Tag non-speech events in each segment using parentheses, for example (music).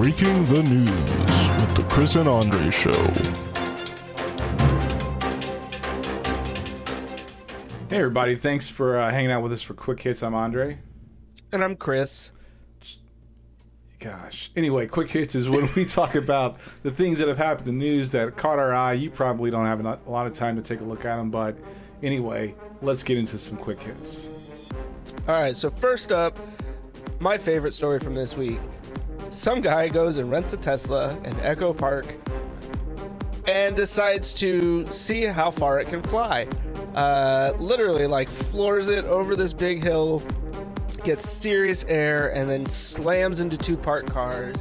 Breaking the news with the Chris and Andre Show. Hey, everybody. Thanks for uh, hanging out with us for Quick Hits. I'm Andre. And I'm Chris. Gosh. Anyway, Quick Hits is when we (laughs) talk about the things that have happened in the news that caught our eye. You probably don't have a lot of time to take a look at them, but anyway, let's get into some Quick Hits. All right, so first up, my favorite story from this week. Some guy goes and rents a Tesla in Echo Park and decides to see how far it can fly. Uh, literally, like, floors it over this big hill, gets serious air, and then slams into two parked cars.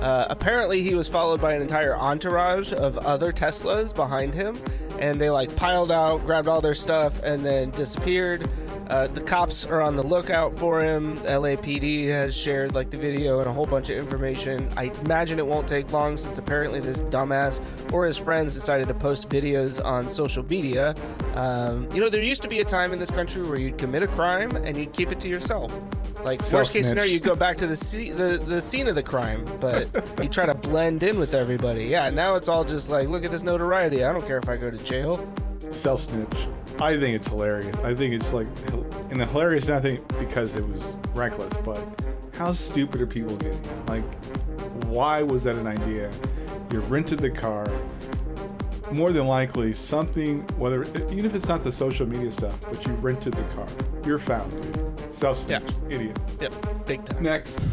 Uh, apparently, he was followed by an entire entourage of other Teslas behind him, and they like piled out, grabbed all their stuff, and then disappeared. Uh, the cops are on the lookout for him. LAPD has shared like the video and a whole bunch of information. I imagine it won't take long since apparently this dumbass or his friends decided to post videos on social media. Um, you know, there used to be a time in this country where you'd commit a crime and you'd keep it to yourself. Like worst case scenario, you go back to the, the the scene of the crime, but you try to blend in with everybody. Yeah, now it's all just like, look at this notoriety. I don't care if I go to jail. Self snitch. I think it's hilarious. I think it's like, and the hilarious nothing because it was reckless, but how stupid are people getting? Like, why was that an idea? You rented the car. More than likely, something, whether even if it's not the social media stuff, but you rented the car, you're found. Self snitch, yeah. idiot. Yep, big time. Next. (laughs)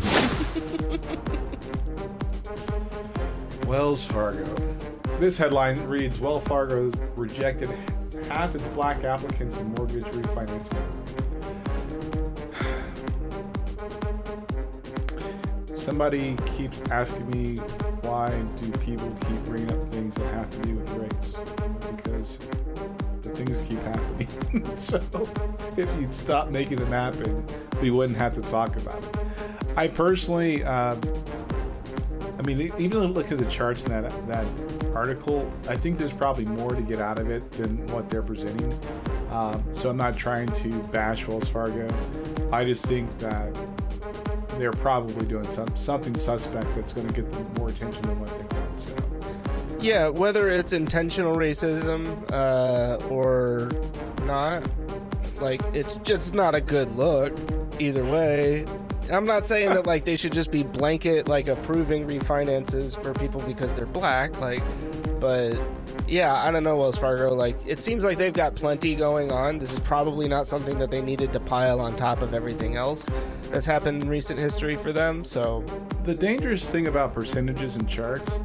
Wells Fargo. This headline reads Wells Fargo rejected half its black applicants in mortgage refinancing. Somebody keeps asking me why do people keep bringing up things that have to do with race? Because the things keep happening. (laughs) so if you'd stop making them happen, we wouldn't have to talk about it. I personally, uh, I mean, even look at the charts in that that article, I think there's probably more to get out of it than what they're presenting. Um, so I'm not trying to bash Wells Fargo. I just think that they're probably doing some, something suspect that's going to get them more attention than what they want. So. Yeah, whether it's intentional racism uh, or not, like it's just not a good look either way. I'm not saying that like they should just be blanket like approving refinances for people because they're black, like, but yeah, I don't know Wells Fargo. Like, it seems like they've got plenty going on. This is probably not something that they needed to pile on top of everything else that's happened in recent history for them. So, the dangerous thing about percentages and charts,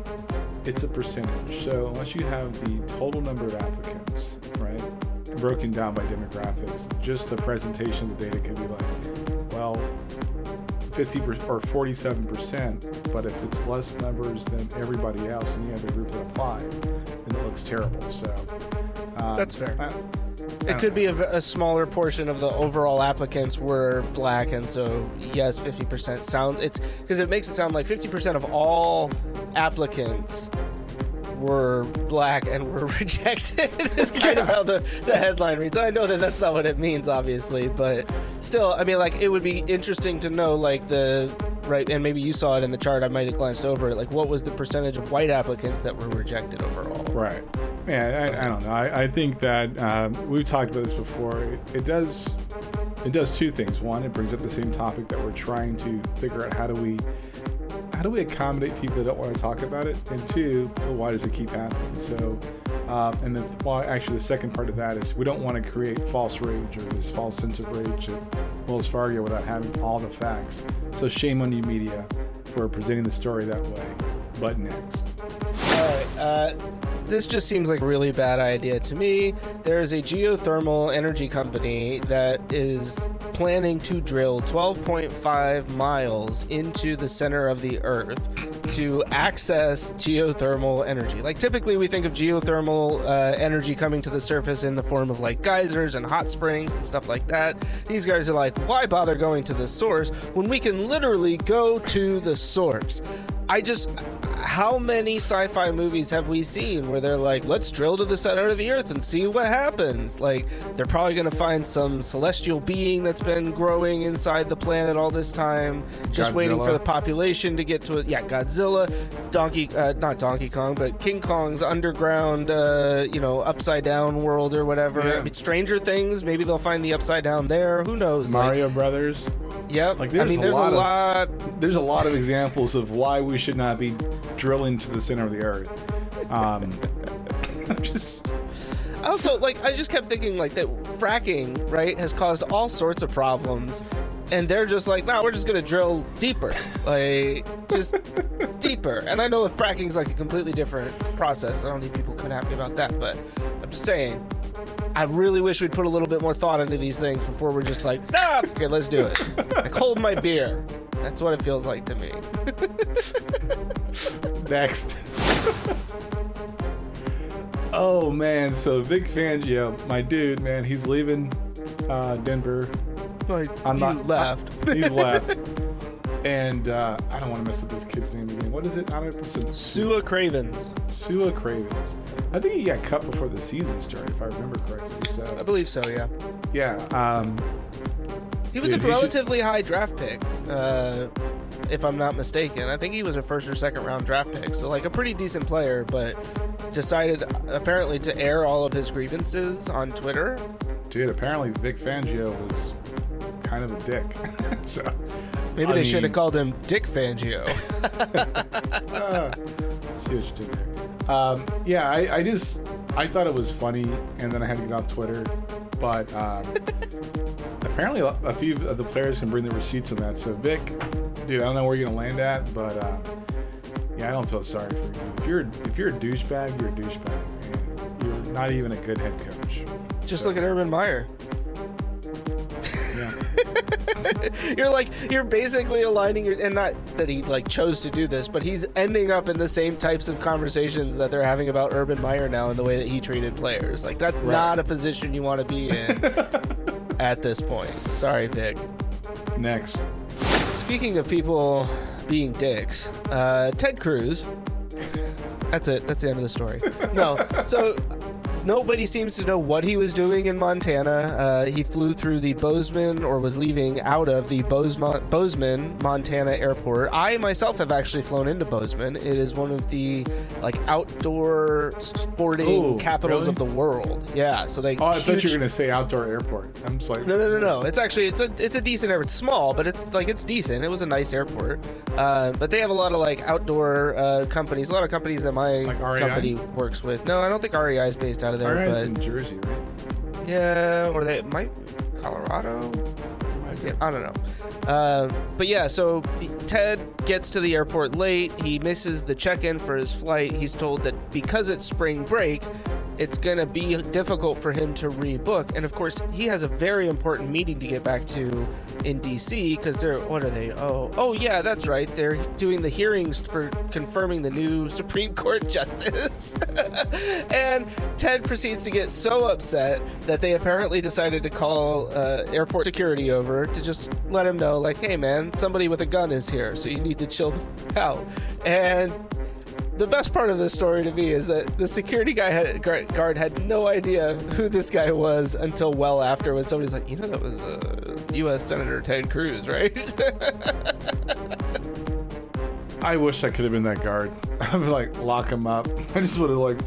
it's a percentage. So unless you have the total number of applicants, right, broken down by demographics, just the presentation of the data could be like, well, 50 or 47 percent but if it's less numbers than everybody else and you have a group that apply then it looks terrible so um, that's fair. I, it could be a, a, smaller portion of the overall applicants were black and so yes 50% sounds it's because it makes it sound like 50% of all applicants were black and were (laughs) rejected (laughs) is kind yeah. of how the, the headline reads. I know that that's not what it means, obviously, but still, I mean, like, it would be interesting to know, like, the right, and maybe you saw it in the chart. I might have glanced over it. Like, what was the percentage of white applicants that were rejected overall? Right. Yeah, I, I don't know. I, I think that um, we've talked about this before. It, it does. It does two things. One, it brings up the same topic that we're trying to figure out how do we how do we accommodate people that don't want to talk about it? And two, why does it keep happening? So, uh, and well, actually, the second part of that is we don't want to create false rage or this false sense of rage at Wells Fargo without having all the facts. So, shame on you, media, for presenting the story that way. But next. All right. Uh, this just seems like a really bad idea to me. There is a geothermal energy company that is planning to drill 12.5 miles into the center of the earth to access geothermal energy. Like typically we think of geothermal uh, energy coming to the surface in the form of like geysers and hot springs and stuff like that. These guys are like, why bother going to the source when we can literally go to the source? I just how many sci-fi movies have we seen where they're like, let's drill to the center of the earth and see what happens? Like, they're probably going to find some celestial being that's been growing inside the planet all this time, just waiting for the population to get to it. Yeah, Godzilla, Donkey, uh, not Donkey Kong, but King Kong's underground, uh, you know, upside down world or whatever. Yeah. I mean, Stranger Things, maybe they'll find the upside down there. Who knows? Like, Mario Brothers. yep. Like, I there's mean, a there's lot a of- lot. There's a lot of examples of why we should not be drilling to the center of the earth. Um, (laughs) I'm just Also, like, I just kept thinking, like, that fracking, right, has caused all sorts of problems. And they're just like, no, we're just going to drill deeper. Like, just (laughs) deeper. And I know that fracking's like a completely different process. I don't need people coming at me about that. But I'm just saying, I really wish we'd put a little bit more thought into these things before we're just like, nah, okay, let's do it. Like, hold my beer. That's what it feels like to me. (laughs) next. oh man, so Vic Fangio, my dude, man, he's leaving uh, Denver. Like, I'm you not left. He's (laughs) left. And uh, I don't want to mess up this kid's name again. What is it? 100% Sua Cravens. Sua Cravens. I think he got cut before the season started, if I remember correctly. So I believe so, yeah. yeah, um, He was Dude, a he should- relatively high draft pick, uh, if I'm not mistaken. I think he was a first or second round draft pick, so like a pretty decent player, but decided apparently to air all of his grievances on Twitter. dude, apparently Vic Fangio was kind of a dick. (laughs) so Maybe I they should have called him Dick Fangio. (laughs) see what you did there. Um, yeah, I, I just I thought it was funny, and then I had to get off Twitter. But um, (laughs) apparently, a few of the players can bring the receipts on that. So Vic, dude, I don't know where you're gonna land at, but uh, yeah, I don't feel sorry for you. If you're if you're a douchebag, you're a douchebag, and you're not even a good head coach. Just look at Urban Meyer. Yeah. (laughs) You're like you're basically aligning your and not that he like chose to do this, but he's ending up in the same types of conversations that they're having about Urban Meyer now in the way that he treated players. Like that's Right. not a position you want to be in (laughs) at this point. Sorry, Vic. Next, Speaking of people being dicks, uh, Ted Cruz. That's it. That's the end of the story. No. So nobody seems to know what he was doing in Montana. Uh, he flew through the Bozeman or was leaving out of the Bozeman, Bozeman, Montana airport. I myself have actually flown into Bozeman. It is one of the like outdoor sporting Ooh, capitals really? of the world. Yeah. So they. oh, I thought you were gonna say outdoor airport. I'm just like, no, no, no, no. It's actually it's a it's a decent airport. It's small, but it's like it's decent. It was a nice airport. Uh, but they have a lot of like outdoor uh, companies. A lot of companies that my Like company works with. No, I don't think REI is based out of there. But in Jersey, right? yeah, or they might Colorado. Yeah, I don't know. Uh, but yeah, so Ted gets to the airport late. He misses the check in for his flight. He's told that because it's spring break, it's going to be difficult for him to rebook. And of course, he has a very important meeting to get back to in DC because they're, what are they? Oh, oh, yeah, that's right. They're doing the hearings for confirming the new Supreme Court (laughs) justice. (laughs) and Ted proceeds to get so upset that they apparently decided to call uh, airport security over to just let him know, like, hey man, somebody with a gun is here, so you need to chill out. And the best part of this story to me is that the security guy had, guard had no idea who this guy was until well after when somebody's like, you know, that was uh, U.S. Senator Ted Cruz, right? (laughs) I wish I could have been that guard. (laughs) I would like lock him up. I just would have like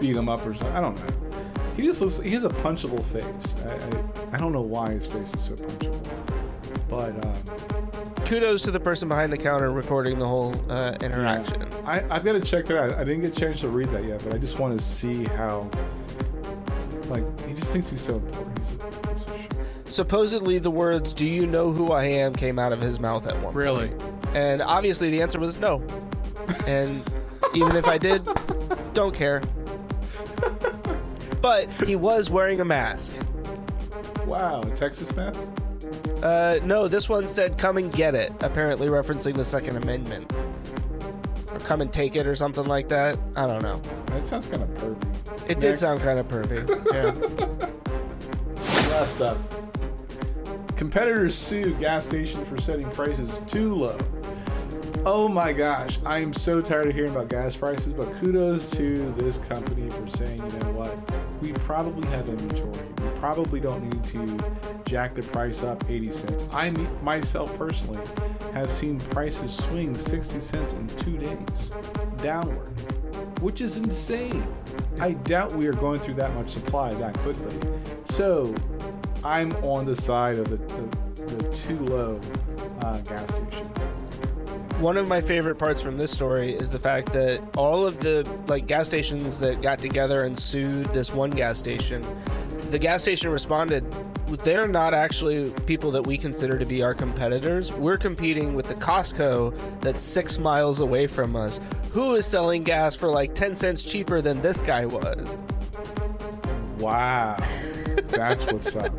beat him up or something. I don't know. He just looks. He has a punchable face. I, I, I don't know why his face is so punchable. But um, Kudos to the person behind the counter recording the whole uh, interaction. I, I've got to check that out. I didn't get a chance to read that yet, but I just want to see how. Like he just thinks he's so important. He's a, piece of. Supposedly, the words "Do you know who I am?" came out of his mouth at one. Really? point. And obviously, the answer was no. And even if I did, don't care. But he was wearing a mask. Wow, a Texas mask. Uh, no, this one said "Come and get it," apparently referencing the Second Amendment, or "Come and take it" or something like that. I don't know. That sounds kind of pervy. It did Next. sound kind of pervy. Yeah. (laughs) Last up. Competitors sue gas station for setting prices too low. Oh my gosh, I am so tired of hearing about gas prices, but kudos to this company for saying, you know what, we probably have inventory. We probably don't need to jack the price up 80 cents. I myself personally have seen prices swing 60 cents in two days downward, which is insane. I doubt we are going through that much supply that quickly. So I'm on the side of the, the, the too low uh, gas station one of my favorite parts from this story is the fact that all of the like gas stations that got together and sued this one gas station, the gas station responded, they're not actually people that we consider to be our competitors. We're competing with the Costco that's six miles away from us, who is selling gas for like 10 cents cheaper than this guy was. Wow. That's what's up.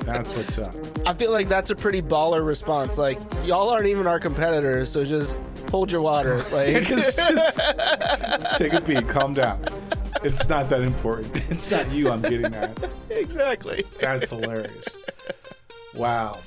That's what's up. I feel like that's a pretty baller response. Like y'all aren't even our competitors, so just hold your water. (laughs) Like just, just take a beat, calm down. It's not that important. (laughs) It's not you I'm getting at. (laughs) Exactly. That's hilarious. Wow.